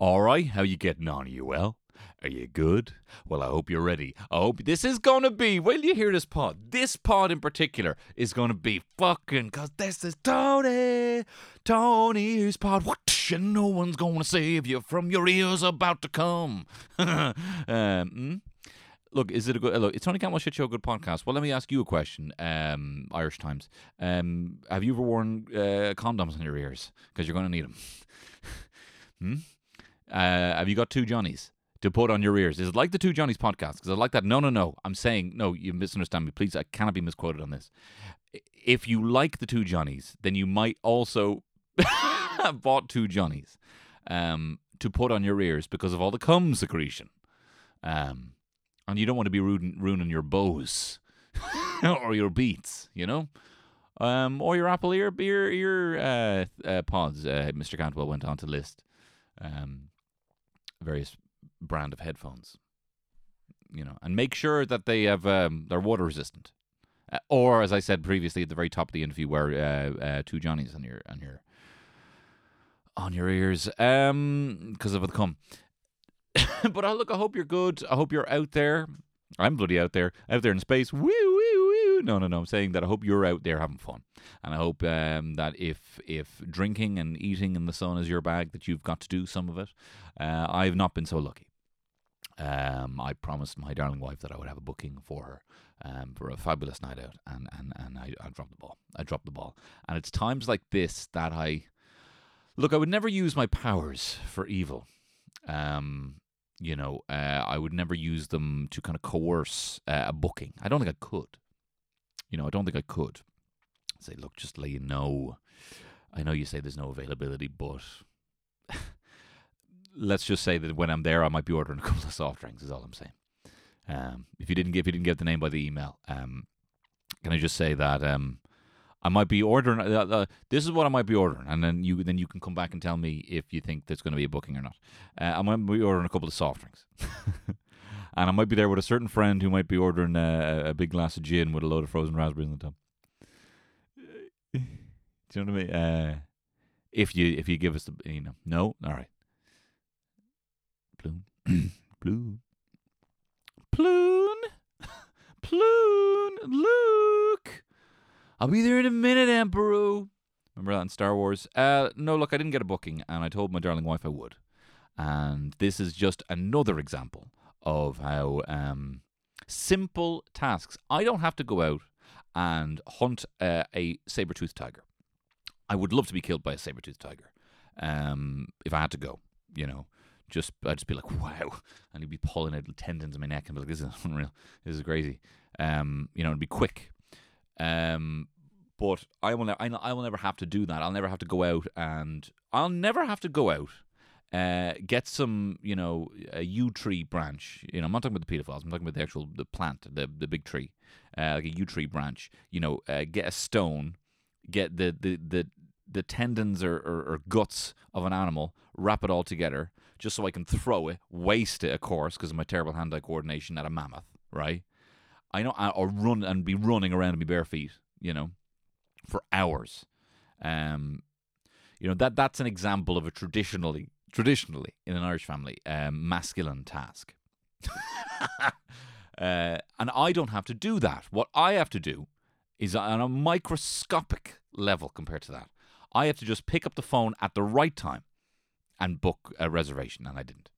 All right, how you getting on? Are you well? Are you good? Well, I hope you're ready. I hope this is going to be, when you hear this pod, this pod in particular is going to be fucking, because this is Tony, Tony's pod. What? And no one's going to save you from your ears about to come. um, hmm? Look, is it a good? Look, it's Tony Cantwell Shit Show, a good podcast. Well, let me ask you a question. Um, Irish Times. Um, have you ever worn uh, condoms in your ears? Because you're going to need them. hmm? Uh, have you got two Johnnies to put on your ears? Is it like the two Johnnies podcast? Because I like that. No, no, no. I'm saying no. You misunderstand me. Please, I cannot be misquoted on this. If you like the two Johnnies, then you might also have bought two Johnnies um, to put on your ears because of all the cum secretion. Um, and you don't want to be ruining, ruining your Bose or your beats, you know? Um, or your Apple ear, ear, ear uh, uh, pods. Uh, Mr. Cantwell went on to list um, various brand of headphones, you know, and make sure that they have um, they're water resistant. Uh, or, as I said previously at the very top of the interview, wear uh, uh, two Johnnies on your on your on your ears um because of the cum. but I look, I hope you're good. I hope you're out there. I'm bloody out there, out there in space. Woo, woo, No, no, no. I'm saying that I hope you're out there having fun, and I hope um, that if if drinking and eating in the sun is your bag, that you've got to do some of it. Uh, I've not been so lucky. Um, I promised my darling wife that I would have a booking for her um, for a fabulous night out, and and and I, I dropped the ball. I dropped the ball, and it's times like this that I look. I would never use my powers for evil. Um, you know, uh, I would never use them to kind of coerce uh, a booking. I don't think I could. You know, I don't think I could say, look, just let you know. I know you say there's no availability, but let's just say that when I'm there, I might be ordering a couple of soft drinks. Is all I'm saying. Um, if you didn't give, you didn't get the name by the email, um, can I just say that um, I might be ordering. Uh, uh, this is what I might be ordering, and then you then you can come back and tell me if you think there's going to be a booking or not. Uh, I might be ordering a couple of soft drinks, and I might be there with a certain friend who might be ordering a, a big glass of gin with a load of frozen raspberries on the top. Do you know what I mean? Uh, if you if you give us the you know no all right. Bloom, bloom, ploon, ploon, Luke. I'll be there in a minute, Emperor. Remember that in Star Wars? Uh, no, look, I didn't get a booking, and I told my darling wife I would. And this is just another example of how um, simple tasks. I don't have to go out and hunt uh, a saber toothed tiger. I would love to be killed by a saber toothed tiger um, if I had to go, you know. Just I'd just be like, wow, and he'd be pulling out tendons in my neck and be like, this is unreal, this is crazy. Um, you know, it'd be quick, um, but I will, I will never have to do that. I'll never have to go out and I'll never have to go out, uh, get some, you know, a yew tree branch. You know, I'm not talking about the pedophiles. I'm talking about the actual the plant, the the big tree, uh, like a yew tree branch. You know, uh, get a stone, get the the the the tendons or, or, or, guts of an animal, wrap it all together, just so I can throw it, waste it, of course, because of my terrible hand-eye coordination at a mammoth, right? I know, or run and be running around in my bare feet, you know, for hours. Um, you know that that's an example of a traditionally traditionally in an Irish family a masculine task. uh, and I don't have to do that. What I have to do is on a microscopic level compared to that. I have to just pick up the phone at the right time and book a reservation, and I didn't.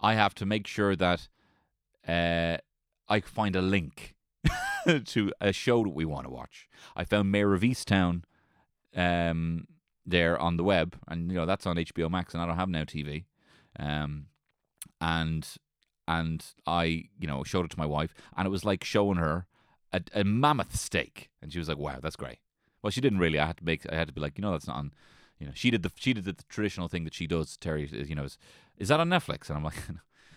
I have to make sure that uh, I find a link to a show that we want to watch. I found Mare of Easttown um, there on the web, and you know that's on HBO Max, and I don't have now TV. Um, and and I, you know, showed it to my wife, and it was like showing her a, a mammoth steak, and she was like, "Wow, that's great." Well, she didn't really. I had to make. I had to be like, you know, that's not on. You know, she did the she did the traditional thing that she does. Terry, you know, is is that on Netflix? And I'm like,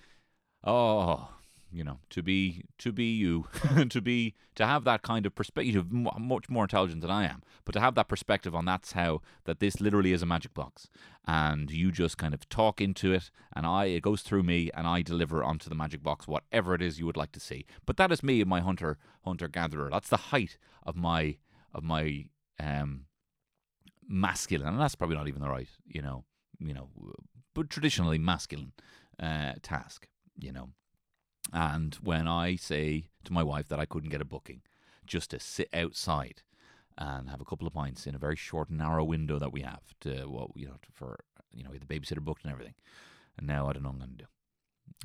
oh, you know to be to be you to be to have that kind of perspective much more intelligent than i am but to have that perspective on that's how that this literally is a magic box. And you just kind of talk into it and i it goes through me and i deliver onto the magic box whatever it is you would like to see. But that is me my hunter hunter gatherer. That's the height of my of my um masculine and that's probably not even the right you know you know but traditionally masculine uh, task, you know. And when I say to my wife that I couldn't get a booking, just to sit outside and have a couple of pints in a very short, narrow window that we have to, well, you know, for you know, the babysitter booked and everything. And now I don't know what I'm going to do.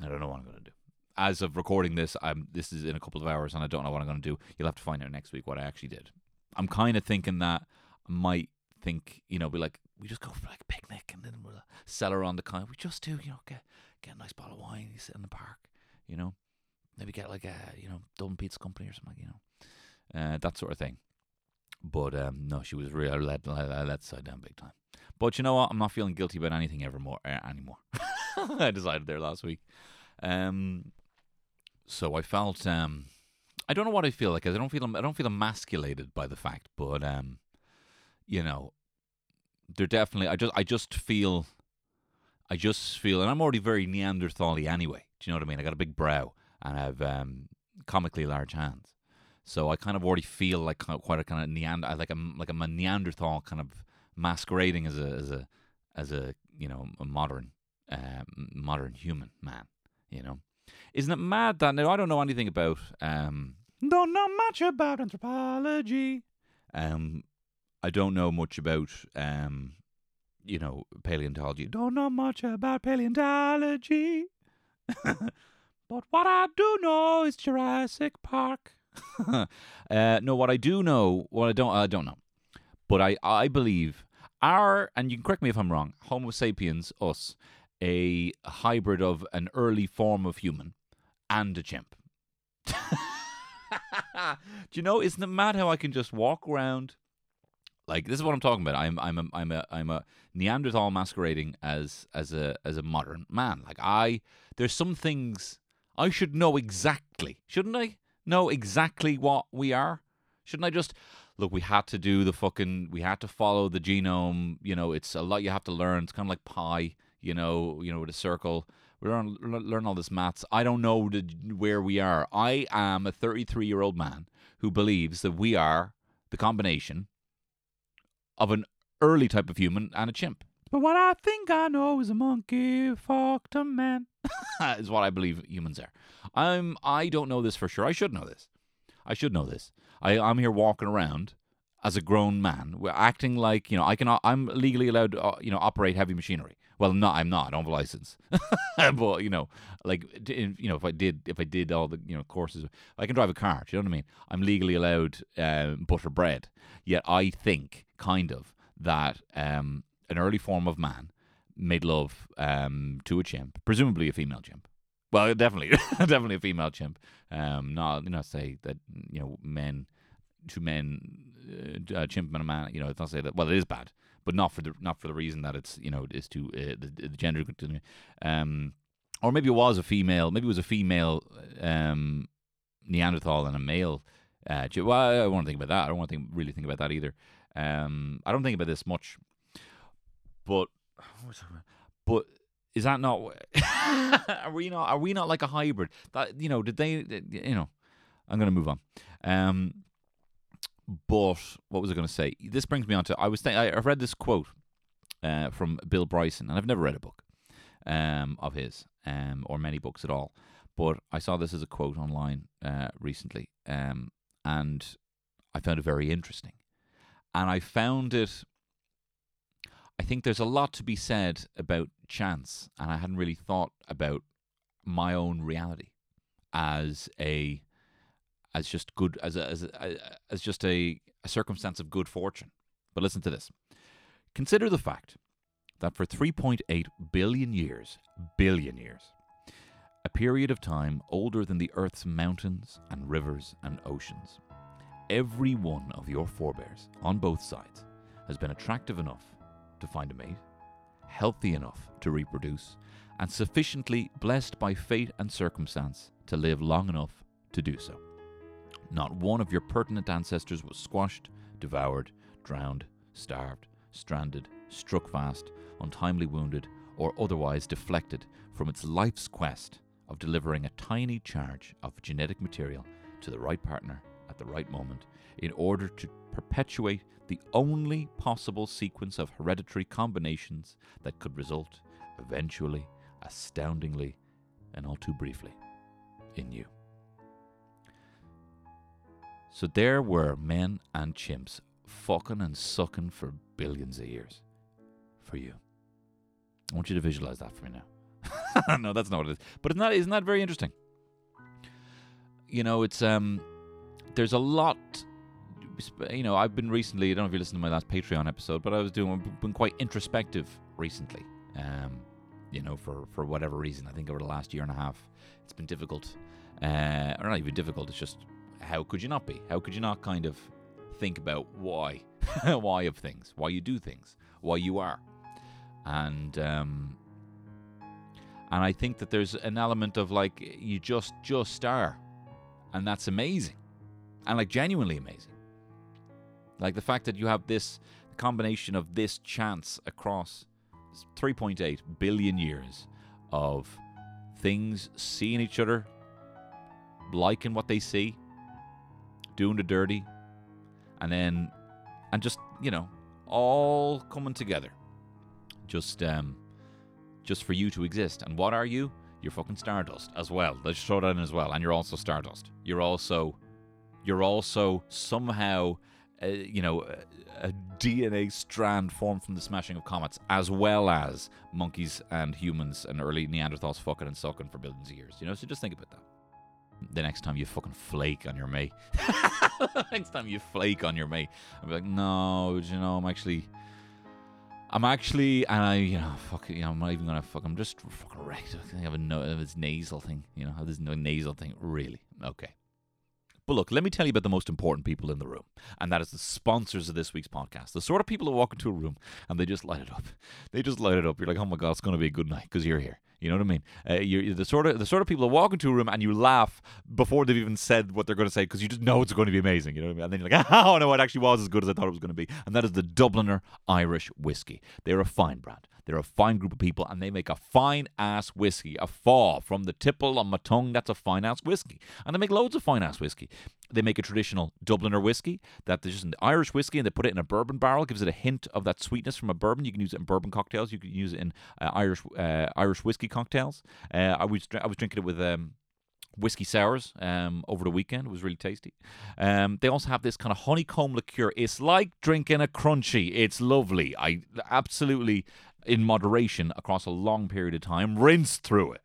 I don't know what I'm going to do. As of recording this, I'm this is in a couple of hours, and I don't know what I'm going to do. You'll have to find out next week what I actually did. I'm kind of thinking that I might think, you know, be like, we just go for like a picnic, and then we'll uh, sell her on the kind. We just do, you know, get get a nice bottle of wine, you sit in the park, you know, maybe get like a you know Dublin Pizza Company or something, you know, uh, that sort of thing. But um, no, she was real let let, let side down big time. But you know what? I'm not feeling guilty about anything ever more uh, anymore. I decided there last week. Um, so I felt um, I don't know what I feel like. I don't feel I don't feel emasculated by the fact, but um, you know, they're definitely. I just I just feel. I just feel, and I'm already very Neanderthal anyway. Do you know what I mean? I got a big brow and I have um, comically large hands, so I kind of already feel like quite a kind of Neander, like a like a Neanderthal kind of masquerading as a as a as a you know a modern uh, modern human man. You know, isn't it mad that now I don't know anything about um don't know much about anthropology. Um, I don't know much about um you know paleontology. Don't know much about paleontology. but what I do know is Jurassic Park. uh, no, what I do know, what I don't, I don't know, but I, I believe our, and you can correct me if I'm wrong, Homo sapiens, us, a hybrid of an early form of human and a chimp. Do you know? Isn't it mad how I can just walk around? Like this is what I'm talking about. I'm I'm a, I'm a I'm a Neanderthal masquerading as as a as a modern man. Like I, there's some things I should know exactly, shouldn't I? Know exactly what we are. Shouldn't I just look? We had to do the fucking. We had to follow the genome. You know, it's a lot you have to learn. It's kind of like pi you know, you know, with a circle. We learn learn all this maths. I don't know the, where we are. I am a 33 year old man who believes that we are the combination of an early type of human and a chimp. But what I think I know is a monkey fucked a man. is what I believe humans are. I'm. I don't know this for sure. I should know this. I should know this. I, I'm here walking around as a grown man, We're acting like you know I can. I'm legally allowed to uh, you know operate heavy machinery. Well, I'm not. I'm not. I don't have a license. but you know, like you know, if I did, if I did all the you know courses, I can drive a car. Do you know what I mean? I'm legally allowed um, butter bread. Yet I think, kind of, that um, an early form of man made love um, to a chimp, presumably a female chimp. Well, definitely, definitely a female chimp. Um, not you know, say that you know men, to men, uh, chimp and a man. You know, it's not say that. Well, it is bad but not for the not for the reason that it's you know is to uh, the, the gender um or maybe it was a female maybe it was a female um Neanderthal and a male uh, well I don't want to think about that. I don't want to think, really think about that either. Um I don't think about this much. But but is that not are we not are we not like a hybrid? That you know did they you know I'm going to move on. Um but what was I going to say? This brings me on to I was th- I've read this quote uh, from Bill Bryson, and I've never read a book um, of his um, or many books at all. But I saw this as a quote online uh, recently, um, and I found it very interesting. And I found it. I think there's a lot to be said about chance, and I hadn't really thought about my own reality as a as just good as as as just a, a circumstance of good fortune. But listen to this. Consider the fact that for 3.8 billion years, billion years, a period of time older than the Earth's mountains and rivers and oceans, every one of your forebears on both sides has been attractive enough to find a mate, healthy enough to reproduce, and sufficiently blessed by fate and circumstance to live long enough to do so. Not one of your pertinent ancestors was squashed, devoured, drowned, starved, stranded, struck fast, untimely wounded, or otherwise deflected from its life's quest of delivering a tiny charge of genetic material to the right partner at the right moment in order to perpetuate the only possible sequence of hereditary combinations that could result eventually, astoundingly, and all too briefly, in you. So there were men and chimps fucking and sucking for billions of years. For you. I want you to visualize that for me now. no, that's not what it is. But it's not, isn't that very interesting? You know, it's um there's a lot you know, I've been recently, I don't know if you listened to my last Patreon episode, but I was doing been quite introspective recently. Um, you know, for for whatever reason. I think over the last year and a half, it's been difficult. Uh, or not even difficult. It's just how could you not be? How could you not kind of think about why, why of things, why you do things, why you are, and um, and I think that there's an element of like you just just are, and that's amazing, and like genuinely amazing. Like the fact that you have this combination of this chance across 3.8 billion years of things seeing each other, liking what they see, doing the dirty, and then, and just, you know, all coming together. Just, um, just for you to exist. And what are you? You're fucking Stardust as well. Let's throw that in as well. And you're also Stardust. You're also, you're also somehow, uh, you know, a, a DNA strand formed from the smashing of comets, as well as monkeys and humans and early Neanderthals fucking and sucking for billions of years. You know, so just think about that the next time you fucking flake on your mate. next time you flake on your mate, I'll be like, no, you know, I'm actually, I'm actually, and I, you know, fuck you know, I'm not even gonna fuck. I'm just fucking wrecked. I have a no, this nasal thing, you know, have this nasal thing. Really, okay. But look, let me tell you about the most important people in the room, and that is the sponsors of this week's podcast. The sort of people who walk into a room and they just light it up. They just light it up. You're like, oh my god, it's going to be a good night because you're here. You know what I mean? Uh, you're the sort of the sort of people that walk into a room and you laugh before they've even said what they're going to say because you just know it's going to be amazing. You know what I mean? And then you're like, oh no, it actually was as good as I thought it was going to be. And that is the Dubliner Irish whiskey. They're a fine brand. They're a fine group of people, and they make a fine ass whiskey. A fall from the tipple on my tongue. That's a fine ass whiskey, and they make loads of fine ass whiskey. They make a traditional Dubliner whiskey that is just an Irish whiskey, and they put it in a bourbon barrel. Gives it a hint of that sweetness from a bourbon. You can use it in bourbon cocktails. You can use it in uh, Irish uh, Irish whiskey cocktails. Uh, I was I was drinking it with. Um, whiskey sours um, over the weekend. It was really tasty. Um, they also have this kind of honeycomb liqueur. It's like drinking a crunchy. It's lovely. I absolutely in moderation across a long period of time. Rinse through it.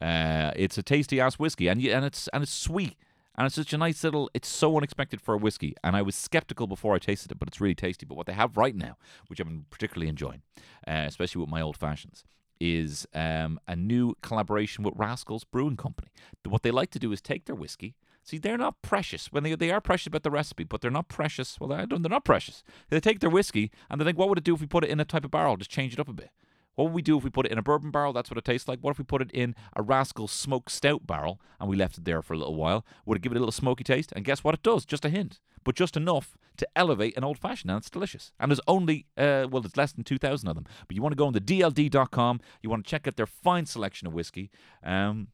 Uh, it's a tasty ass whiskey, and and it's and it's sweet, and it's such a nice little. It's so unexpected for a whiskey, and I was skeptical before I tasted it, but it's really tasty. But what they have right now, which I've been particularly enjoying, uh, especially with my old fashions, is um, a new collaboration with Rascals Brewing Company. What they like to do is take their whiskey See, they're not precious. When they they are precious about the recipe, but they're not precious. Well, they're not precious. They take their whiskey and they think, what would it do if we put it in a type of barrel? Just change it up a bit. What would we do if we put it in a bourbon barrel? That's what it tastes like. What if we put it in a Rascal smoked stout barrel and we left it there for a little while? Would it give it a little smoky taste? And guess what it does? Just a hint, but just enough to elevate an old fashioned, and it's delicious. And there's only, uh, well, there's less than 2,000 of them. But you want to go on the DLD.com, you want to check out their fine selection of whiskey, um,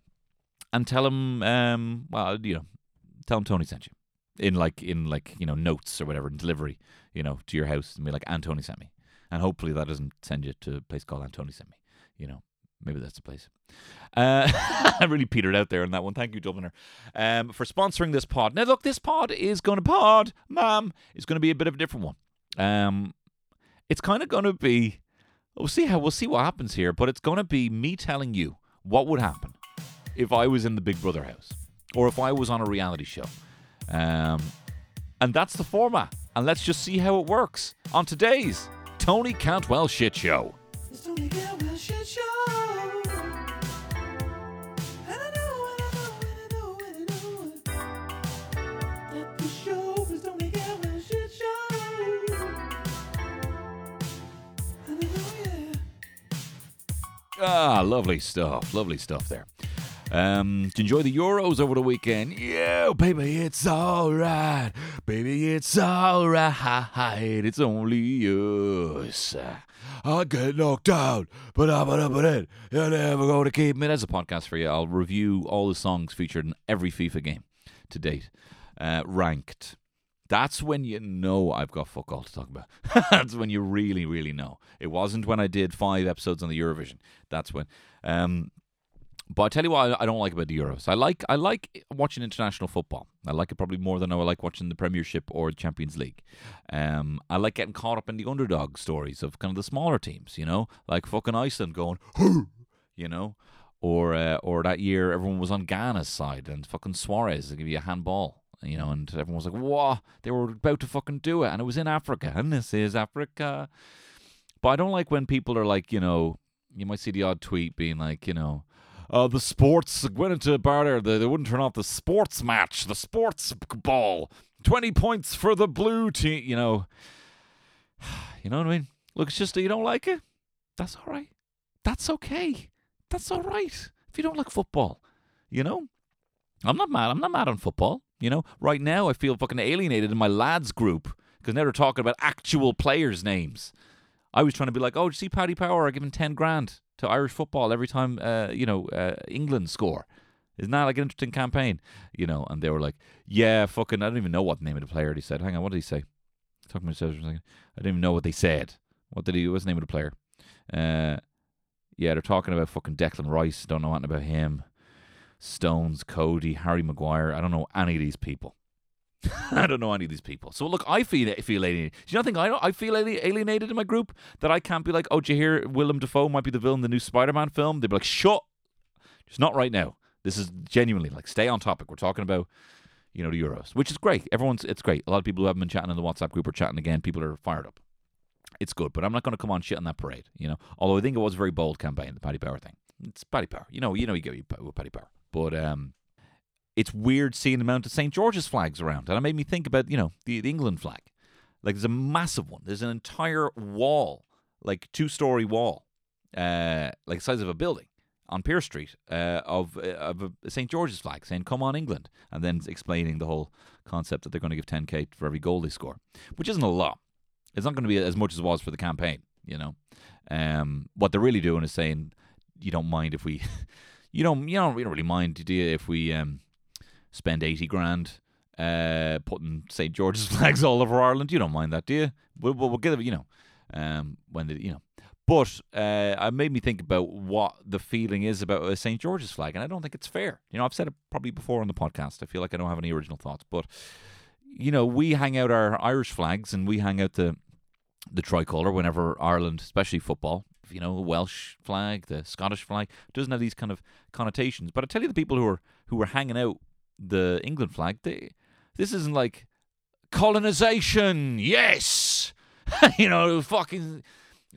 and tell them, um, well, you know, tell him Tony sent you in like in like you know notes or whatever in delivery, you know, to your house and be like, Antony sent me, and hopefully that doesn't send you to a place called Antony sent me. You know, maybe that's the place. Uh, I really petered out there on that one. Thank you, Dubliner, um, for sponsoring this pod. Now, look, this pod is going to pod, ma'am, is going to be a bit of a different one. Um, it's kind of going to be. We'll see how we'll see what happens here, but it's going to be me telling you what would happen if I was in the Big Brother house or if I was on a reality show. Um, and that's the format. And let's just see how it works on today's Tony Cantwell Shit Show. Ah, lovely stuff. Lovely stuff there. Um, enjoy the Euros over the weekend? Yeah, baby, it's alright. Baby, it's alright. It's only us. I get knocked out, but I'm gonna up it. You're never going to keep me. That's a podcast for you. I'll review all the songs featured in every FIFA game to date, uh, ranked That's when you know I've got fuck all to talk about. That's when you really, really know. It wasn't when I did five episodes on the Eurovision. That's when. Um, but I tell you what, I don't like about the Euros. I like I like watching international football. I like it probably more than I like watching the Premiership or the Champions League. Um, I like getting caught up in the underdog stories of kind of the smaller teams. You know, like fucking Iceland going, you know, or uh, or that year everyone was on Ghana's side and fucking Suarez give you a handball. You know, and everyone was like, "Whoa!" They were about to fucking do it, and it was in Africa, and this is Africa. But I don't like when people are like, you know, you might see the odd tweet being like, you know, uh, the sports went into a bar there. They, they wouldn't turn off the sports match, the sports ball. 20 points for the blue team. You know, you know what I mean? Look, it's just that you don't like it. That's all right. That's okay. That's all right. If you don't like football, you know, I'm not mad. I'm not mad on football. You know, right now I feel fucking alienated in my lads group because now they're talking about actual players' names. I was trying to be like, oh, did you see Paddy Power are giving 10 grand to Irish football every time, uh, you know, uh, England score. Isn't that like an interesting campaign? You know, and they were like, yeah, fucking, I don't even know what name of the player he said. Hang on, what did he say? Talking about for a second. I didn't even know what they said. What did he, what's the name of the player? Uh, yeah, they're talking about fucking Declan Rice. Don't know anything about him. Stones, Cody, Harry Maguire. I don't know any of these people. I don't know any of these people. So look, I feel feel alienated. Do you not think I I feel alienated in my group that I can't be like, oh, do you hear Willem Dafoe might be the villain in the new Spider-Man film? They'd be like, shut. Just not right now. This is genuinely like stay on topic. We're talking about you know the Euros, which is great. Everyone's it's great. A lot of people who haven't been chatting in the WhatsApp group are chatting again. People are fired up. It's good, but I'm not going to come on shit on that parade. You know, although I think it was a very bold campaign, the Paddy Power thing. It's Paddy Power. You know, you know, you get with Paddy Power, but um it's weird seeing the amount of St. George's flags around. And it made me think about, you know, the, the England flag. Like there's a massive one. There's an entire wall, like two story wall, uh, like size of a building on Pearse Street uh, of uh, of St. George's flag saying "Come on England," and then explaining the whole concept that they're going to give 10k for every goal they score, which isn't a lot. It's not going to be as much as it was for the campaign. You know, um, what they're really doing is saying you don't mind if we, you don't you don't, you don't really mind do you, if we um, spend 80 grand uh, putting St. George's flags all over Ireland. You don't mind that, do you? We'll, we'll, we'll get it, you know, um, when the, you know. But uh, it made me think about what the feeling is about a St. George's flag, and I don't think it's fair. You know, I've said it probably before on the podcast. I feel like I don't have any original thoughts, but you know, we hang out our Irish flags and we hang out the the tricolour whenever Ireland, especially football, you know, Welsh flag, the Scottish flag, doesn't have these kind of connotations. But I tell you, the people who are who are hanging out the England flag, they, this isn't like colonization. Yes, you know, fucking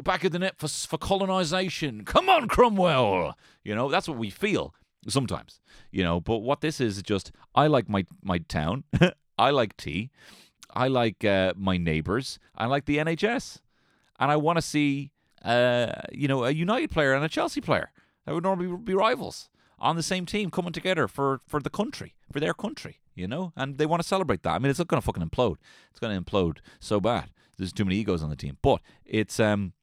back of the net for for colonization. Come on, Cromwell. You know, that's what we feel sometimes. You know, but what this is just I like my my town. I like tea. I like uh, my neighbours. I like the NHS, and I want to see uh, you know a United player and a Chelsea player that would normally be rivals on the same team coming together for, for the country, for their country, you know? And they want to celebrate that. I mean, it's not going to fucking implode. It's going to implode so bad. There's too many egos on the team. But it's, um,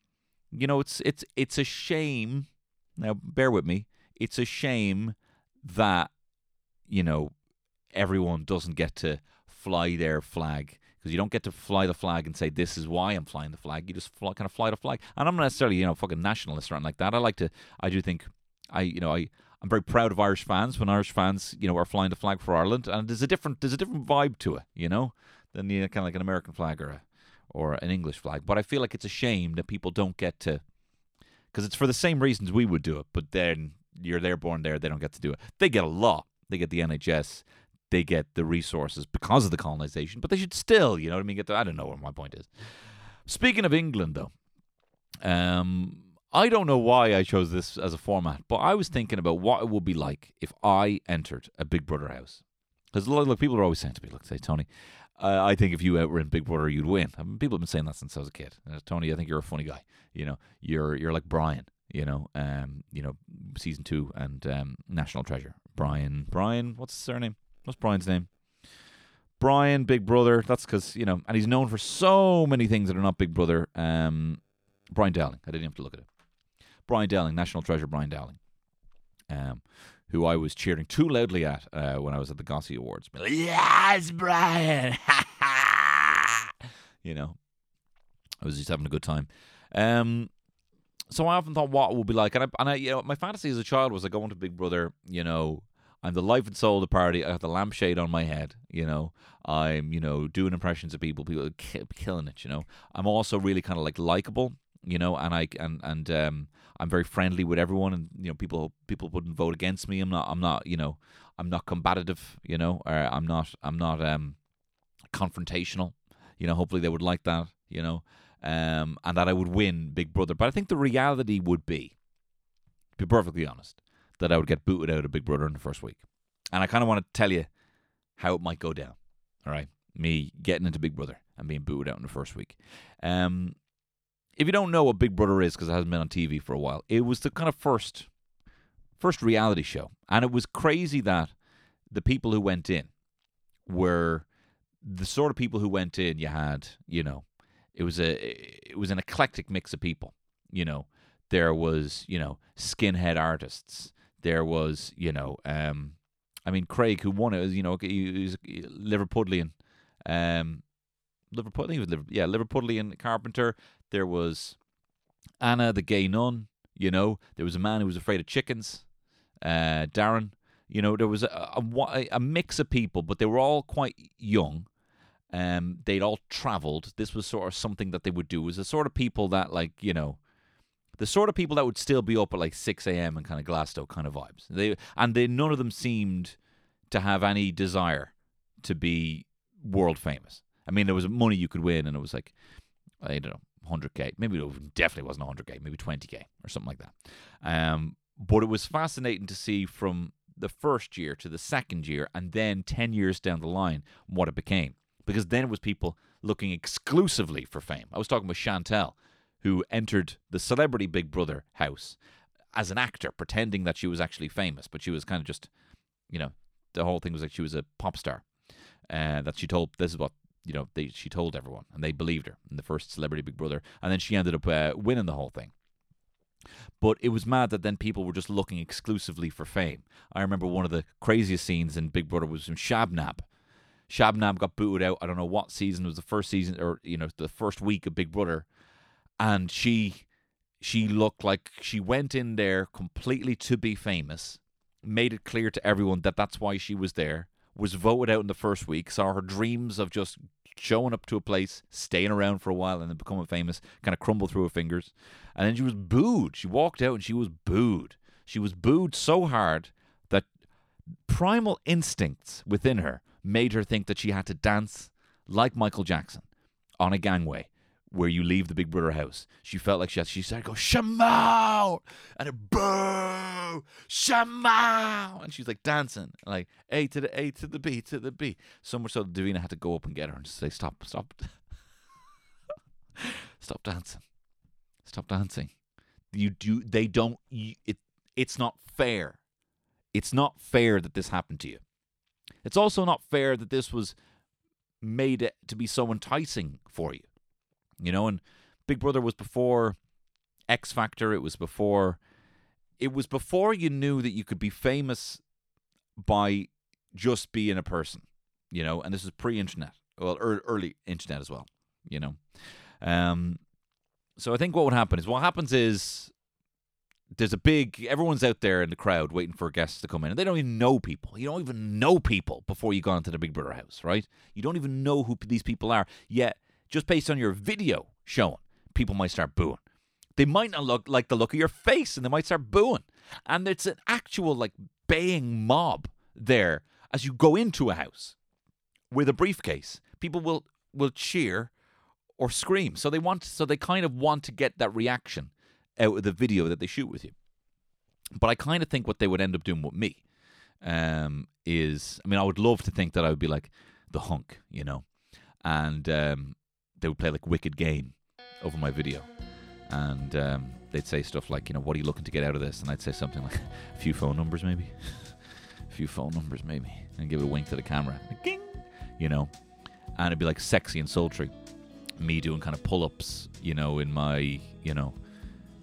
you know, it's, it's, it's a shame. Now, bear with me. It's a shame that, you know, everyone doesn't get to fly their flag because you don't get to fly the flag and say this is why I'm flying the flag. You just fly, kind of fly the flag. And I'm not necessarily you know fucking nationalist or anything like that. I like to. I do think I you know I I'm very proud of Irish fans when Irish fans, you know, are flying the flag for Ireland, and there's a different there's a different vibe to it, you know, than the kind of like an American flag or a, or an English flag. But I feel like it's a shame that people don't get to, because it's for the same reasons we would do it, but then you're there, born there, they don't get to do it. They get a lot. They get the NHS, they get the resources because of the colonization, but they should still, you know what I mean? Get I don't know what my point is. Speaking of England, though, um, I don't know why I chose this as a format, but I was thinking about what it would be like if I entered a Big Brother house. Because look, people are always saying to me, "Look, say Tony, uh, I think if you were in Big Brother, you'd win." I mean, people have been saying that since I was a kid. Uh, Tony, I think you're a funny guy. You know, you're you're like Brian. You know, um, you know, season two and um, National Treasure. Brian, Brian, what's his surname? What's Brian's name? Brian, Big Brother. That's because you know, and he's known for so many things that are not Big Brother. Um, Brian Dowling. I didn't have to look at it. Brian Dowling, National Treasure Brian Dowling, um, who I was cheering too loudly at uh, when I was at the Gossy Awards. Yes, Brian! you know, I was just having a good time. Um, so I often thought what it would be like, and I, and I, you know, my fantasy as a child was like going to Big Brother. You know, I'm the life and soul of the party. I have the lampshade on my head. You know, I'm you know doing impressions of people, people ki- killing it. You know, I'm also really kind of like likable. You know, and I and and um, I'm very friendly with everyone, and you know, people people wouldn't vote against me. I'm not. I'm not. You know, I'm not combative. You know, or I'm not. I'm not um, confrontational. You know, hopefully they would like that. You know, um, and that I would win Big Brother. But I think the reality would be, to be perfectly honest, that I would get booted out of Big Brother in the first week. And I kind of want to tell you how it might go down. All right, me getting into Big Brother and being booted out in the first week. Um, if you don't know what Big Brother is, because it hasn't been on TV for a while, it was the kind of first first reality show, and it was crazy that the people who went in were the sort of people who went in. You had, you know, it was a it was an eclectic mix of people. You know, there was you know skinhead artists. There was you know, um, I mean Craig who won it was you know he was Liverpudlian, um, Liverpool. I think he was Liver, yeah Liverpudlian carpenter. There was Anna the gay nun. You know, there was a man who was afraid of chickens. Uh, Darren. You know, there was a, a, a mix of people, but they were all quite young um, they'd all traveled. This was sort of something that they would do. It was the sort of people that, like, you know, the sort of people that would still be up at like 6 a.m. and kind of Glasgow kind of vibes. They and they none of them seemed to have any desire to be world famous. I mean, there was money you could win, and it was like I don't know, 100k. Maybe it definitely wasn't 100k. Maybe 20k or something like that. Um, but it was fascinating to see from the first year to the second year, and then 10 years down the line, what it became because then it was people looking exclusively for fame. I was talking with Chantelle, who entered the celebrity Big Brother house as an actor, pretending that she was actually famous, but she was kind of just, you know, the whole thing was like she was a pop star. Uh, that she told this is what you know they she told everyone, and they believed her in the first celebrity Big Brother, and then she ended up uh, winning the whole thing. But it was mad that then people were just looking exclusively for fame. I remember one of the craziest scenes in Big Brother was from Shabnam, Shabnam got booted out. I don't know what season it was the first season or you know the first week of Big Brother, and she she looked like she went in there completely to be famous, made it clear to everyone that that's why she was there. Was voted out in the first week. Saw her dreams of just showing up to a place, staying around for a while, and then becoming famous kind of crumble through her fingers. And then she was booed. She walked out and she was booed. She was booed so hard that primal instincts within her made her think that she had to dance like Michael Jackson on a gangway where you leave the Big Brother house. She felt like she had, she started to go Shamo and a boo Shamo and she's like dancing like A to the A to the B to the B. So much so Davina had to go up and get her and say stop stop stop dancing stop dancing. You do they don't you, it it's not fair. It's not fair that this happened to you. It's also not fair that this was made to be so enticing for you. You know, and Big Brother was before X Factor, it was before it was before you knew that you could be famous by just being a person, you know, and this is pre-internet, well, early internet as well, you know. Um, so I think what would happen is what happens is there's a big everyone's out there in the crowd waiting for guests to come in and they don't even know people. You don't even know people before you go into the big brother house right? You don't even know who these people are. Yet just based on your video showing people might start booing. They might not look like the look of your face and they might start booing. And it's an actual like baying mob there as you go into a house with a briefcase. People will will cheer or scream. So they want so they kind of want to get that reaction out of the video that they shoot with you. But I kind of think what they would end up doing with me um, is, I mean, I would love to think that I would be like the hunk, you know, and um, they would play like Wicked Game over my video. And um, they'd say stuff like, you know, what are you looking to get out of this? And I'd say something like, a few phone numbers, maybe. a few phone numbers, maybe. And give it a wink to the camera. You know? And it'd be like sexy and sultry. Me doing kind of pull ups, you know, in my, you know,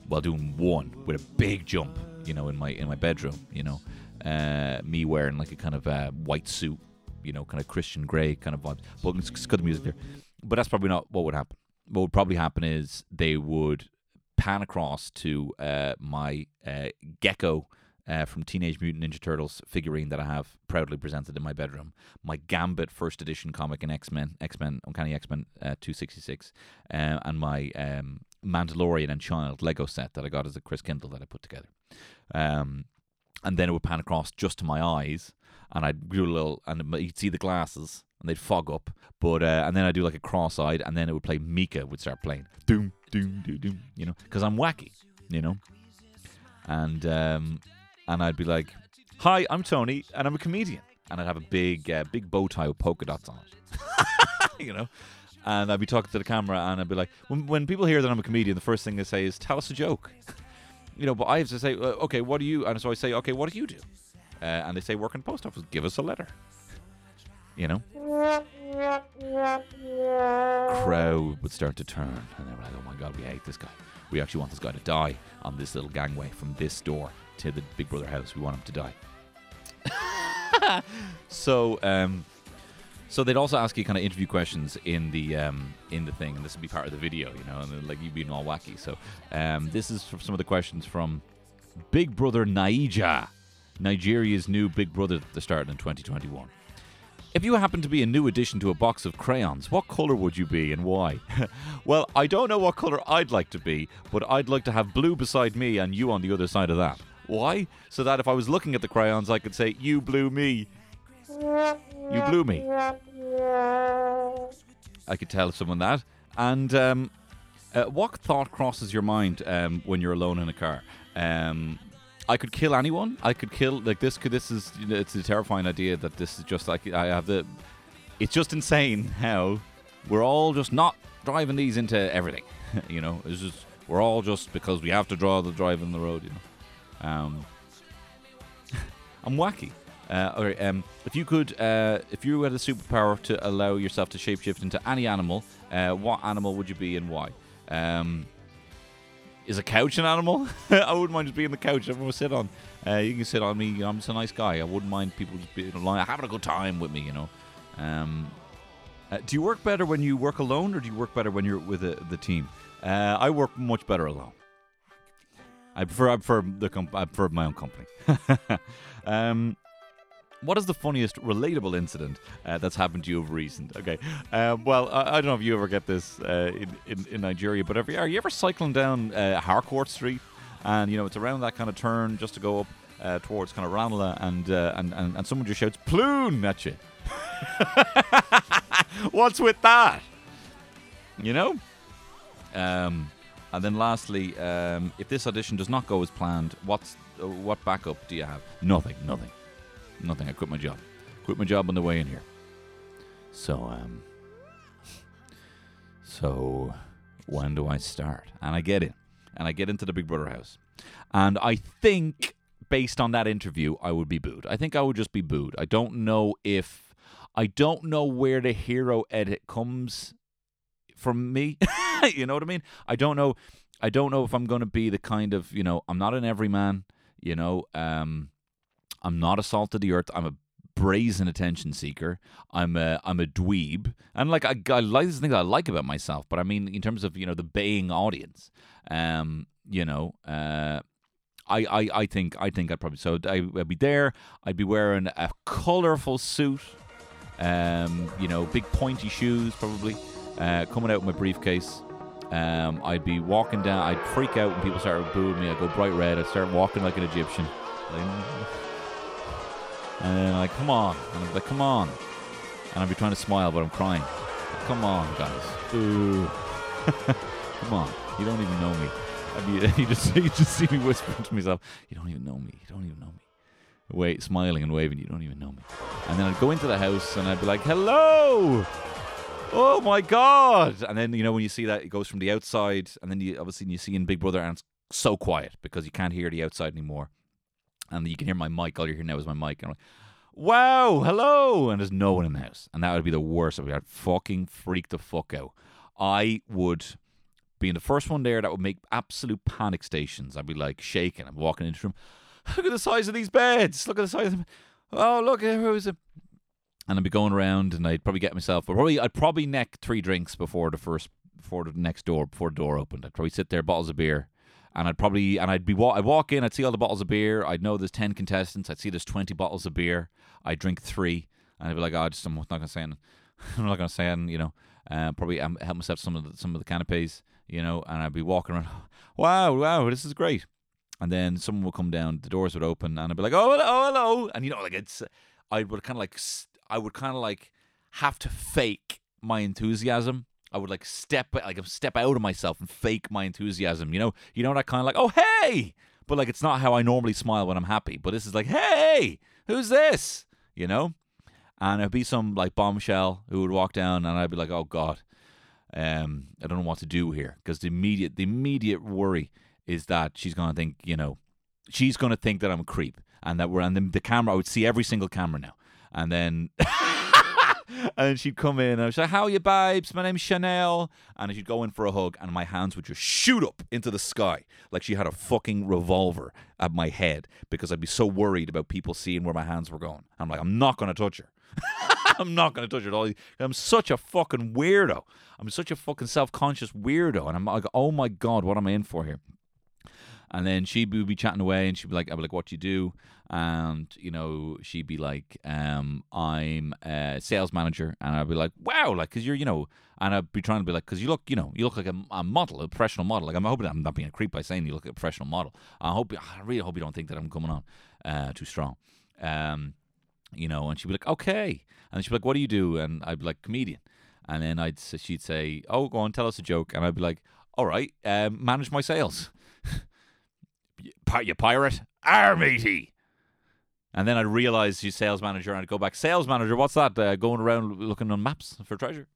while doing one with a big jump, you know, in my in my bedroom, you know, uh, me wearing like a kind of uh, white suit, you know, kind of Christian Grey kind of vibe. But it's got the music there, but that's probably not what would happen. What would probably happen is they would pan across to uh, my uh, gecko uh, from Teenage Mutant Ninja Turtles figurine that I have proudly presented in my bedroom. My Gambit first edition comic in X Men, X Men, Uncanny X Men uh, 266, uh, and my um, Mandalorian and Child Lego set that I got as a Kris Kindle that I put together. Um, and then it would pan across just to my eyes, and I'd do a little, and you'd see the glasses, and they'd fog up. But uh, and then I do like a cross-eyed, and then it would play. Mika would start playing, doom, doom, doom, doom, you know, because I'm wacky, you know. And um, and I'd be like, "Hi, I'm Tony, and I'm a comedian." And I'd have a big, uh, big bow tie with polka dots on it, you know. And I'd be talking to the camera, and I'd be like, when, when people hear that I'm a comedian, the first thing they say is, "Tell us a joke," you know. But I have to say, uh, "Okay, what do you?" And so I say, "Okay, what do you do?" Uh, and they say, "Work in post office. Give us a letter." You know. Crowd would start to turn, and they were like, "Oh my god, we hate this guy. We actually want this guy to die on this little gangway from this door to the Big Brother house. We want him to die." so, um, so they'd also ask you kind of interview questions in the um, in the thing, and this would be part of the video, you know, and like you being all wacky. So, um, this is some of the questions from Big Brother Naija, Nigeria's new Big Brother that started in 2021. If you happen to be a new addition to a box of crayons, what color would you be and why? well, I don't know what color I'd like to be, but I'd like to have blue beside me and you on the other side of that. Why? So that if I was looking at the crayons, I could say, You blew me. You blew me. I could tell someone that. And um, uh, what thought crosses your mind um, when you're alone in a car? Um, I could kill anyone. I could kill like this. Could this is you know, it's a terrifying idea that this is just like I have the. It's just insane how we're all just not driving these into everything. you know, it's just we're all just because we have to draw the drive in the road. You know, um, I'm wacky. Uh, right, um, if you could, uh, if you had a superpower to allow yourself to shapeshift into any animal, uh, what animal would you be and why? Um, is a couch an animal? I wouldn't mind just being the couch everyone sit on. Uh, you can sit on me. I'm just a nice guy. I wouldn't mind people just being along, having a good time with me. You know. Um, uh, do you work better when you work alone, or do you work better when you're with a, the team? Uh, I work much better alone. I prefer I prefer the comp- I prefer my own company. um, what is the funniest relatable incident uh, that's happened to you of recent? Okay, uh, well, I, I, don't know if you ever get this uh, in, in, in Nigeria, but every, are you ever cycling down uh, Harcourt Street, and you know it's around that kind of turn just to go up uh, towards kind of Ranelagh, and, uh, and and and someone just shouts "Ploon" at you. What's with that? You know. Um, and then lastly, um, if this audition does not go as planned, what's what backup do you have? Nothing. Nothing. Nothing. I quit my job. Quit my job on the way in here. So, um, so when do I start? And I get in, and I get into the Big Brother house, and I think based on that interview, I would be booed. I think I would just be booed. I don't know if, I don't know where the hero edit comes from me. you know what I mean? I don't know. I don't know if I'm going to be the kind of you know. I'm not an everyman. You know. Um, I'm not a salt of the earth. I'm a brazen attention seeker. I'm a I'm a dweeb, and like I, I like these things I like about myself. But I mean, in terms of you know the baying audience, um, you know, uh, I, I I think I think I'd probably so I, would be there. I'd be wearing a colorful suit, um, you know, big pointy shoes probably, uh, coming out with my briefcase. Um, I'd be walking down. I'd freak out when people started booing me. I'd go bright red. I'd start walking like an Egyptian. Like, and then like, come on. And I'm like, come on. And I'd be trying to smile, but I'm crying. Come on, guys. Boo. come on. You don't even know me. And you, you just you just see me whispering to myself, you don't even know me. You don't even know me. Wait, smiling and waving, you don't even know me. And then I'd go into the house and I'd be like, hello. Oh my god! And then you know when you see that it goes from the outside, and then you obviously you see in Big Brother, and it's so quiet because you can't hear the outside anymore and you can hear my mic. All you hear now is my mic. And I'm like, wow, hello. And there's no one in the house. And that would be the worst. I would fucking freak the fuck out. I would be in the first one there that would make absolute panic stations. I'd be like shaking. I'm walking into the room. Look at the size of these beds. Look at the size of them. Oh, look, uh, who is it? and I'd be going around, and I'd probably get myself. Probably I'd probably neck three drinks before the first before the next door before the door opened. I'd probably sit there, bottles of beer, and I'd probably and I'd be I'd walk in, I'd see all the bottles of beer. I'd know there's ten contestants. I'd see there's twenty bottles of beer. I'd drink three, and I'd be like, oh, just I'm not gonna say, anything. I'm not gonna say, anything, you know, uh, probably um, help myself some of the, some of the canapes, you know, and I'd be walking around. Wow, wow, this is great. And then someone would come down, the doors would open, and I'd be like, oh, hello, oh, hello, and you know, like it's, I would kind of like, I would kind of like have to fake my enthusiasm. I would like step like step out of myself and fake my enthusiasm. You know, you know that kind of like, oh hey, but like it's not how I normally smile when I'm happy. But this is like, hey, who's this? You know, and it'd be some like bombshell who would walk down, and I'd be like, oh god, um, I don't know what to do here because the immediate the immediate worry is that she's gonna think, you know, she's gonna think that I'm a creep, and that we're on the, the camera. I would see every single camera now, and then. and she'd come in and I was like, How are you, babes? My name's Chanel. And she'd go in for a hug, and my hands would just shoot up into the sky like she had a fucking revolver at my head because I'd be so worried about people seeing where my hands were going. I'm like, I'm not going to touch her. I'm not going to touch her at all. I'm such a fucking weirdo. I'm such a fucking self conscious weirdo. And I'm like, Oh my God, what am I in for here? And then she would be chatting away, and she'd be like, "I'd be like, what do you do?" And you know, she'd be like, um, "I'm a sales manager," and I'd be like, "Wow!" Like, cause you're, you know, and I'd be trying to be like, "Cause you look, you know, you look like a, a model, a professional model." Like, I'm hoping I'm not being a creep by saying you look like a professional model. I hope, I really hope you don't think that I'm coming on uh, too strong. Um, you know, and she'd be like, "Okay," and she'd be like, "What do you do?" And I'd be like, "Comedian," and then I'd she'd say, "Oh, go on, tell us a joke," and I'd be like, "All right, um, manage my sales." You pirate, our matey. And then I'd realize she's sales manager, and I'd go back, sales manager, what's that? Uh, going around looking on maps for treasure.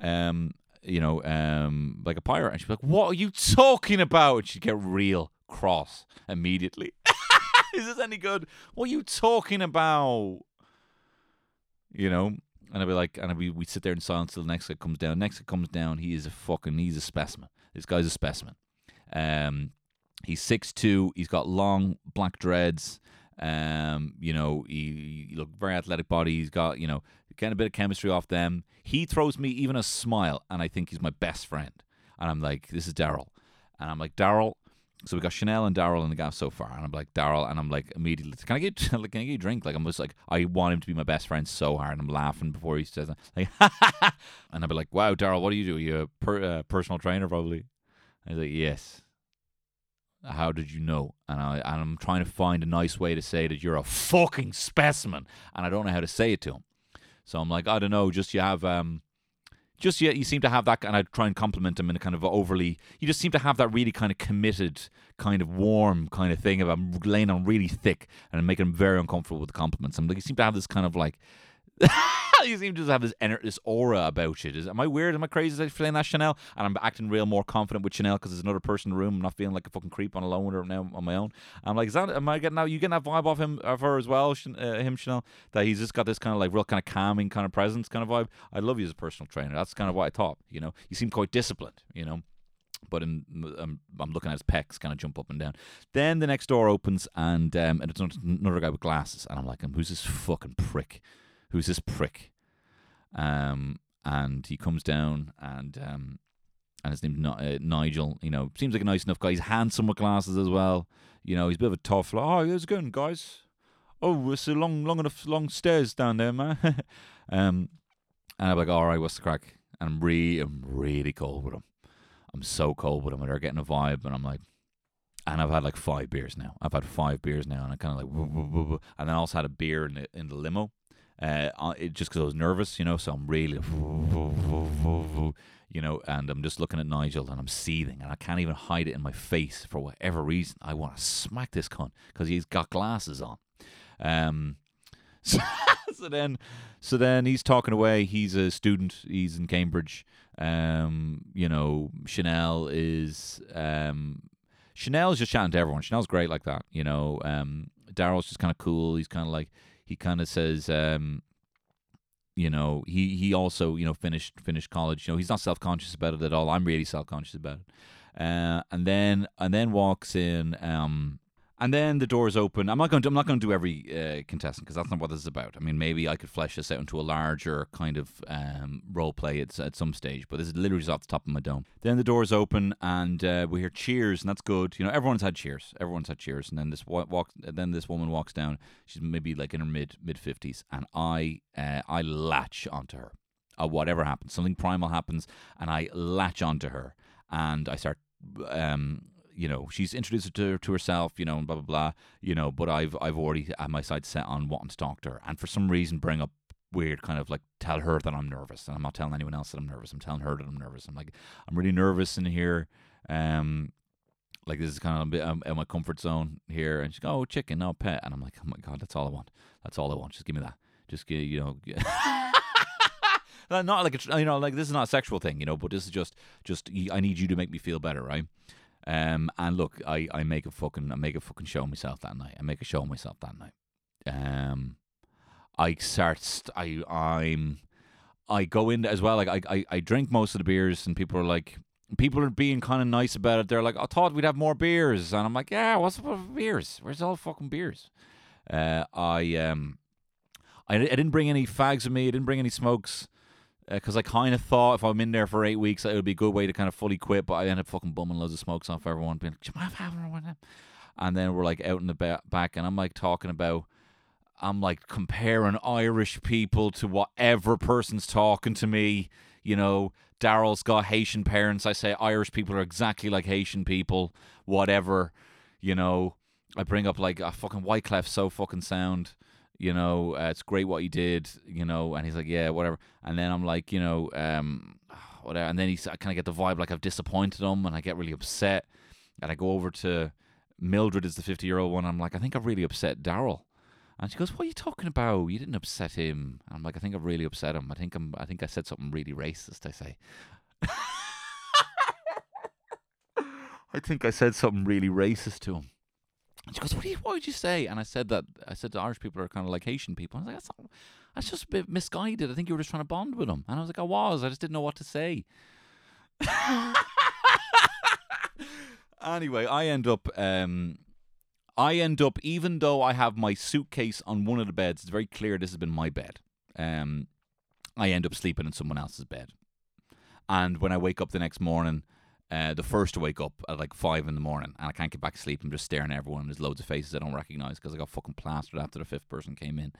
Um, you know, um, like a pirate, and she'd be like, "What are you talking about?" And she'd get real cross immediately. Is this any good? What are you talking about? You know, and I'd be like, and be, we'd sit there in silence till the next guy comes down. Next guy comes down, he is a fucking, he's a specimen. This guy's a specimen. Um, He's six two. He's got long black dreads. Um, you know, he, he look very athletic body. He's got you know getting a bit of chemistry off them. He throws me even a smile, and I think he's my best friend. And I'm like, this is Daryl, and I'm like Daryl. So we got Chanel and Daryl in the gaff so far, and I'm like Daryl, and I'm like immediately, can I get like, can I get a drink? Like I'm just like I want him to be my best friend so hard. And I'm laughing before he says like, and I'd be like, wow, Daryl, what do you do? Are you a per, uh, personal trainer probably? And he's like, yes how did you know? And I and I'm trying to find a nice way to say that you're a fucking specimen, and I don't know how to say it to him. So I'm like, I don't know, just you have um just yet you seem to have that and I try and compliment him in a kind of overly you just seem to have that really kind of committed kind of warm kind of thing of laying on really thick and I'm making him very uncomfortable with the compliments. I'm like you seem to have this kind of like you seem to just have this this aura about you. Is, am I weird? Am I crazy saying that Chanel? And I'm acting real more confident with Chanel because there's another person in the room. I'm not feeling like a fucking creep on alone her now on my own. I'm like, is that? Am I getting now? You getting that vibe off him of her as well? Uh, him Chanel that he's just got this kind of like real kind of calming kind of presence kind of vibe. I love you as a personal trainer. That's kind of what I thought. You know, you seem quite disciplined. You know but I'm, I'm, I'm looking at his pecs kind of jump up and down. Then the next door opens and um, and it's another guy with glasses, and I'm like, who's this fucking prick? Who's this prick? Um, and he comes down and um, and his name's uh, Nigel. You know, seems like a nice enough guy. He's handsome with glasses as well. You know, he's a bit of a tough. Like, oh, how's it going, guys? Oh, it's a long, long enough, long stairs down there, man. um, and I'm like, all right, what's the crack? And I'm really, I'm really cold with him. I'm so cold with him. And they're getting a vibe, and I'm like, and I've had like five beers now. I've had five beers now, and I'm kind of like, and then I also had a beer in the in the limo uh, it, just because I was nervous, you know. So I'm really, you know, and I'm just looking at Nigel and I'm seething and I can't even hide it in my face for whatever reason. I want to smack this cunt because he's got glasses on. Um, so, so, then, so then he's talking away. He's a student. He's in Cambridge. Um, you know, Chanel is um, Chanel's just chatting to everyone. Chanel's great like that. You know, um, Daryl's just kind of cool. He's kind of like he kind of says, um, you know, he he also you know finished finished college. You know, he's not self conscious about it at all. I'm really self conscious about it. Uh, and then and then walks in um, And then the doors open. I'm not going. To, I'm not going to do every uh, contestant because that's not what this is about. I mean, maybe I could flesh this out into a larger kind of um, role play at, at some stage. But this is literally just off the top of my dome. Then the doors open and uh, we hear cheers, and that's good. You know, everyone's had cheers. Everyone's had cheers. And then this wa-. Then this woman walks down. She's maybe like in her mid mid fifties, and I uh, I latch onto her. Uh, whatever happens, something primal happens, and I latch onto her, and I start um, you know, she's introduced to, to herself, you know, and blah blah blah, you know. But I've I've already had my sights set on wanting to talk to her, and for some reason bring up weird kind of like tell her that I'm nervous, and I'm not telling anyone else that I'm nervous. I'm telling her that I'm nervous. I'm like I'm really nervous in here. Um, like this is kind of a bit um, in my comfort zone here, and she goes, "Oh, chicken, no pet," and I'm like, "Oh my god, that's all I want. That's all I want. Just give me that. Just give you know." not like a, you know, like this is not a sexual thing, you know, but this is just, just I need you to make me feel better, right? Um, and look, I, I make a fucking I make a fucking show myself that night. I make a show myself that night. Um, I start st- I I'm I go in as well. Like I, I I drink most of the beers, and people are like people are being kind of nice about it. They're like, I thought we'd have more beers, and I'm like, yeah, what's the beers? Where's all the fucking beers? Uh, I um, I, I didn't bring any fags with me. I didn't bring any smokes because uh, I kind of thought if I'm in there for eight weeks, it would be a good way to kind of fully quit. But I ended up fucking bumming loads of smokes off everyone, being like, having one? And then we're like out in the ba- back, and I'm like talking about, I'm like comparing Irish people to whatever person's talking to me. You know, Daryl's got Haitian parents. I say Irish people are exactly like Haitian people, whatever. You know, I bring up like a fucking Wyclef so fucking sound you know, uh, it's great what he did, you know, and he's like, yeah, whatever. And then I'm like, you know, um, whatever. And then he's, I kind of get the vibe like I've disappointed him and I get really upset. And I go over to Mildred, is the 50 year old one. I'm like, I think I've really upset Daryl. And she goes, "What are you talking about? You didn't upset him." And I'm like, "I think I've really upset him. I think I'm. I think I said something really racist." I say. I think I said something really racist to him. And she goes, "What, you, what did you say?" And I said that I said the Irish people are kind of like Haitian people. I was like, "That's that's just a bit misguided. I think you were just trying to bond with them." And I was like, "I was. I just didn't know what to say." anyway, I end up. Um, I end up, even though I have my suitcase on one of the beds, it's very clear this has been my bed. Um, I end up sleeping in someone else's bed. And when I wake up the next morning, uh, the first to wake up at like five in the morning, and I can't get back to sleep. I'm just staring at everyone. There's loads of faces I don't recognize because I got fucking plastered after the fifth person came in,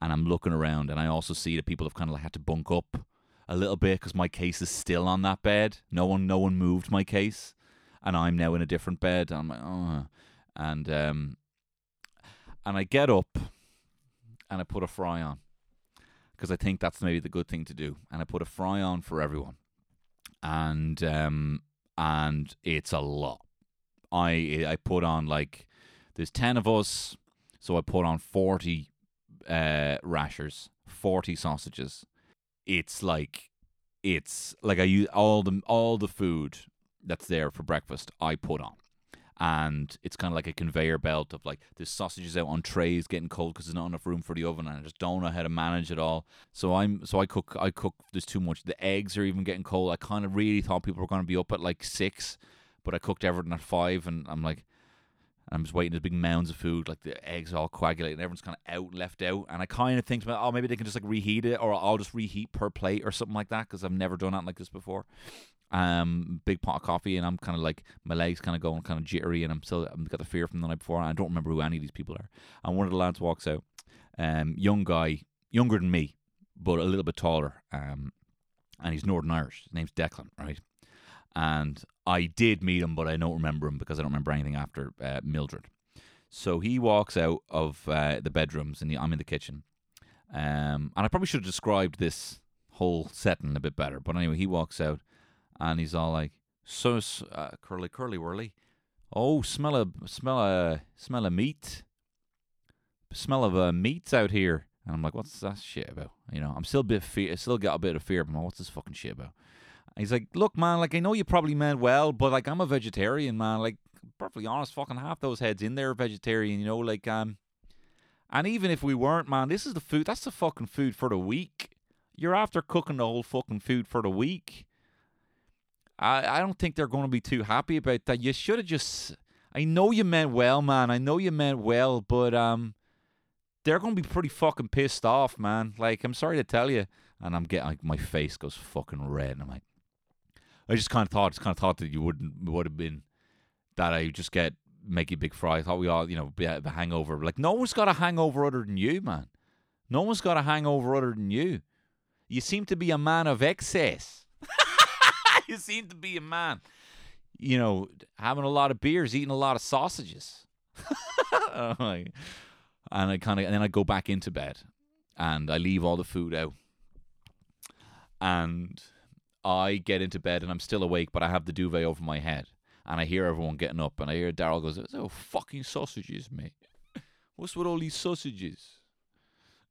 and I'm looking around, and I also see that people have kind of like had to bunk up a little bit because my case is still on that bed. No one, no one moved my case, and I'm now in a different bed. And I'm like, oh, and um, and I get up, and I put a fry on because I think that's maybe the good thing to do, and I put a fry on for everyone, and um and it's a lot. I I put on like there's ten of us, so I put on forty uh, rashers, forty sausages. It's like it's like I use all the all the food that's there for breakfast. I put on and it's kind of like a conveyor belt of like there's sausages out on trays getting cold because there's not enough room for the oven and I just don't know how to manage it all. So I'm so I cook I cook there's too much. The eggs are even getting cold. I kind of really thought people were going to be up at like six, but I cooked everything at five and I'm like I'm just waiting. There's big mounds of food, like the eggs all coagulating. Everyone's kind of out, left out, and I kind of think, oh, maybe they can just like reheat it, or I'll just reheat per plate or something like that because I've never done that like this before um, big pot of coffee, and I'm kind of like my legs kind of going kind of jittery, and I'm still I've got the fear from the night before. And I don't remember who any of these people are. And one of the lads walks out, um, young guy, younger than me, but a little bit taller, um, and he's Northern Irish. His name's Declan, right? And I did meet him, but I don't remember him because I don't remember anything after uh, Mildred. So he walks out of uh, the bedrooms, and I'm in the kitchen. Um, and I probably should have described this whole setting a bit better. But anyway, he walks out and he's all like, "So uh, curly, curly, whirly, oh, smell a smell a smell of meat, smell of uh, meats out here." And I'm like, "What's that shit about?" You know, I'm still a bit fear, still got a bit of fear, but what's this fucking shit about? And he's like, "Look, man, like I know you probably meant well, but like I'm a vegetarian, man. Like, perfectly honest, fucking half those heads in there are vegetarian. You know, like um." And even if we weren't, man, this is the food. That's the fucking food for the week. You're after cooking the whole fucking food for the week. I, I don't think they're going to be too happy about that. You should have just. I know you meant well, man. I know you meant well, but um, they're gonna be pretty fucking pissed off, man. Like, I'm sorry to tell you, and I'm getting like my face goes fucking red, and I'm like, I just kind of thought, just kind of thought that you wouldn't would have been that I just get Mickey Big Fry. I thought we all, you know, be a hangover. Like, no one's got a hangover other than you, man. No one's got a hangover other than you. You seem to be a man of excess. You seem to be a man, you know, having a lot of beers, eating a lot of sausages. and I kind of, and then I go back into bed and I leave all the food out. And I get into bed and I'm still awake, but I have the duvet over my head. And I hear everyone getting up and I hear Daryl goes, Oh, fucking sausages, mate. What's with all these sausages?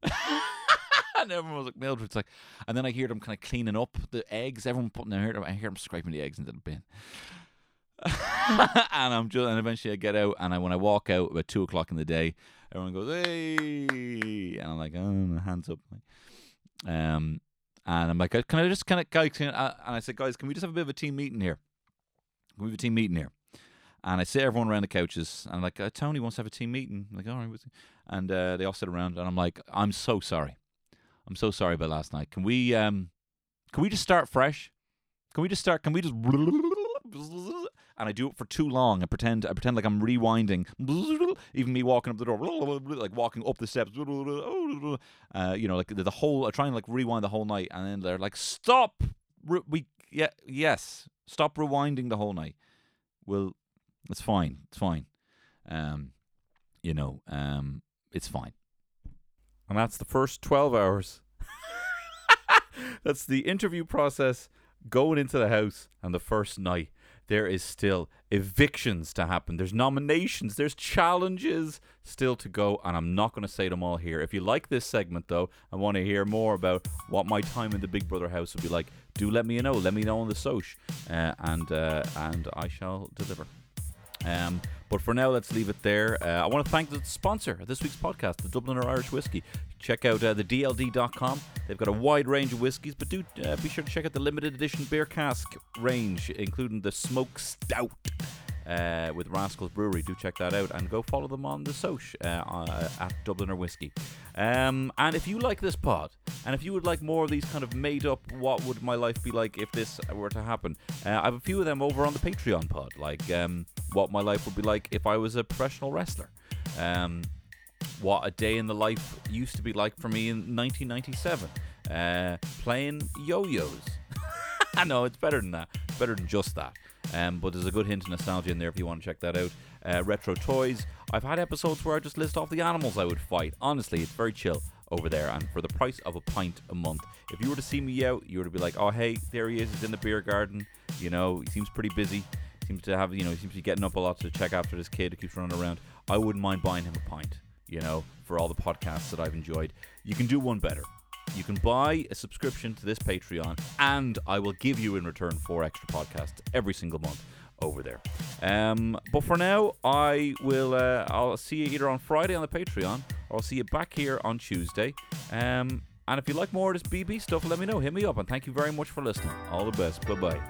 and everyone was like, Mildred's like, and then I hear them kind of cleaning up the eggs. Everyone putting their hair. I hear them scraping the eggs into the bin. and I'm just, and eventually I get out, and I when I walk out about two o'clock in the day, everyone goes, "Hey!" and I'm like, "Oh, hands up!" Um, and I'm like, "Can I just kind of guys?" I, and I said, "Guys, can we just have a bit of a team meeting here? Can we have a team meeting here?" And I sit everyone around the couches, and I'm like, uh, "Tony wants to have a team meeting." I'm like, "All right," and uh, they all sit around, and I'm like, "I'm so sorry." I'm so sorry about last night. Can we um can we just start fresh? Can we just start can we just and I do it for too long. I pretend I pretend like I'm rewinding. Even me walking up the door, like walking up the steps. Uh, you know, like the, the whole. I try and like rewind the whole night, and then they're like, "Stop! We yeah yes, stop rewinding the whole night." Well, it's fine. It's fine. Um, you know, um, it's fine. And that's the first 12 hours. that's the interview process going into the house and the first night. There is still evictions to happen. There's nominations. There's challenges still to go. And I'm not going to say them all here. If you like this segment, though, and want to hear more about what my time in the Big Brother house will be like, do let me know. Let me know on the Soch. Uh, and, uh, and I shall deliver. Um, but for now, let's leave it there. Uh, I want to thank the sponsor of this week's podcast, the Dubliner Irish Whiskey. Check out uh, the DLD.com. They've got a wide range of whiskies, but do uh, be sure to check out the limited edition beer cask range, including the Smoke Stout uh, with Rascals Brewery. Do check that out and go follow them on the Soch uh, uh, at Dubliner Whiskey. Um, and if you like this pod, and if you would like more of these kind of made up, what would my life be like if this were to happen? Uh, I have a few of them over on the Patreon pod, like um, what my life would be like if I was a professional wrestler. Um, what a day in the life used to be like for me in 1997, uh, playing yo-yos. I know it's better than that. Better than just that. Um, but there's a good hint of nostalgia in there if you want to check that out. Uh, retro toys. I've had episodes where I just list off the animals I would fight. Honestly, it's very chill over there. And for the price of a pint a month, if you were to see me out, you were to be like, oh, hey, there he is. He's in the beer garden. You know, he seems pretty busy. Seems to have, you know, he seems to be getting up a lot to check after this kid who keeps running around. I wouldn't mind buying him a pint, you know, for all the podcasts that I've enjoyed. You can do one better you can buy a subscription to this Patreon, and I will give you in return four extra podcasts every single month over there. Um, but for now, I will. Uh, I'll see you either on Friday on the Patreon, or I'll see you back here on Tuesday. Um, and if you like more of this BB stuff, let me know. Hit me up, and thank you very much for listening. All the best. Bye bye.